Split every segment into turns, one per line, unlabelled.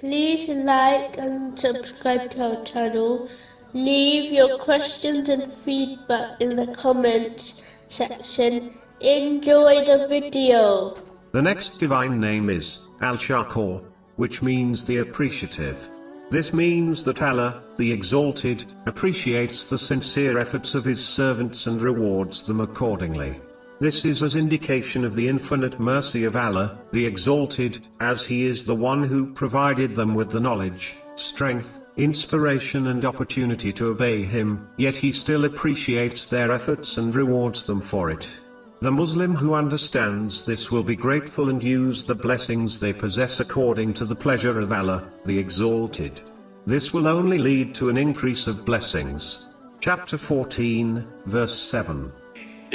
Please like and subscribe to our channel. Leave your questions and feedback in the comments section. Enjoy the video.
The next divine name is Al Shakur, which means the appreciative. This means that Allah, the Exalted, appreciates the sincere efforts of His servants and rewards them accordingly. This is as indication of the infinite mercy of Allah, the Exalted, as He is the one who provided them with the knowledge, strength, inspiration and opportunity to obey Him, yet He still appreciates their efforts and rewards them for it. The Muslim who understands this will be grateful and use the blessings they possess according to the pleasure of Allah, the Exalted. This will only lead to an increase of blessings. Chapter 14, verse 7.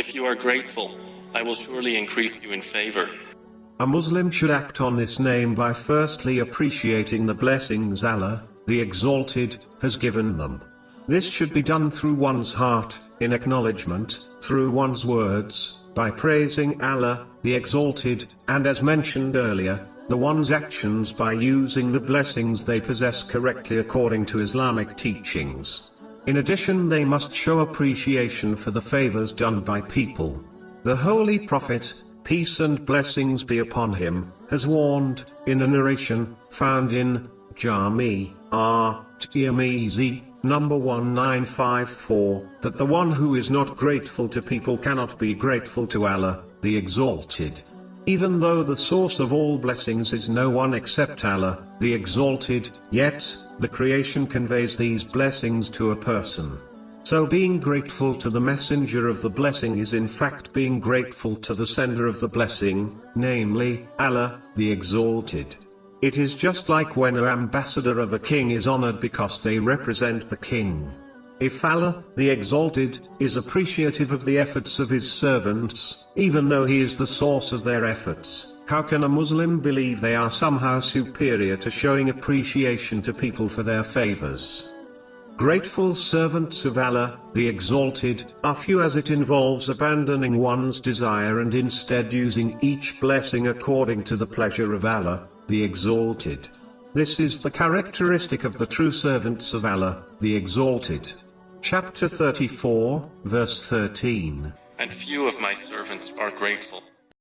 If you are grateful, I will surely increase you in favor.
A Muslim should act on this name by firstly appreciating the blessings Allah, the Exalted, has given them. This should be done through one's heart, in acknowledgement, through one's words, by praising Allah, the Exalted, and as mentioned earlier, the one's actions by using the blessings they possess correctly according to Islamic teachings. In addition they must show appreciation for the favors done by people. The Holy Prophet, peace and blessings be upon him, has warned, in a narration, found in, Jami, R. Tirmizi, number 1954, that the one who is not grateful to people cannot be grateful to Allah, the Exalted. Even though the source of all blessings is no one except Allah, the Exalted, yet, the creation conveys these blessings to a person. So being grateful to the messenger of the blessing is in fact being grateful to the sender of the blessing, namely, Allah, the Exalted. It is just like when an ambassador of a king is honored because they represent the king. If Allah, the Exalted, is appreciative of the efforts of His servants, even though He is the source of their efforts, how can a Muslim believe they are somehow superior to showing appreciation to people for their favors? Grateful servants of Allah, the Exalted, are few as it involves abandoning one's desire and instead using each blessing according to the pleasure of Allah, the Exalted. This is the characteristic of the true servants of Allah, the Exalted. Chapter 34, verse 13.
And few of my servants are grateful.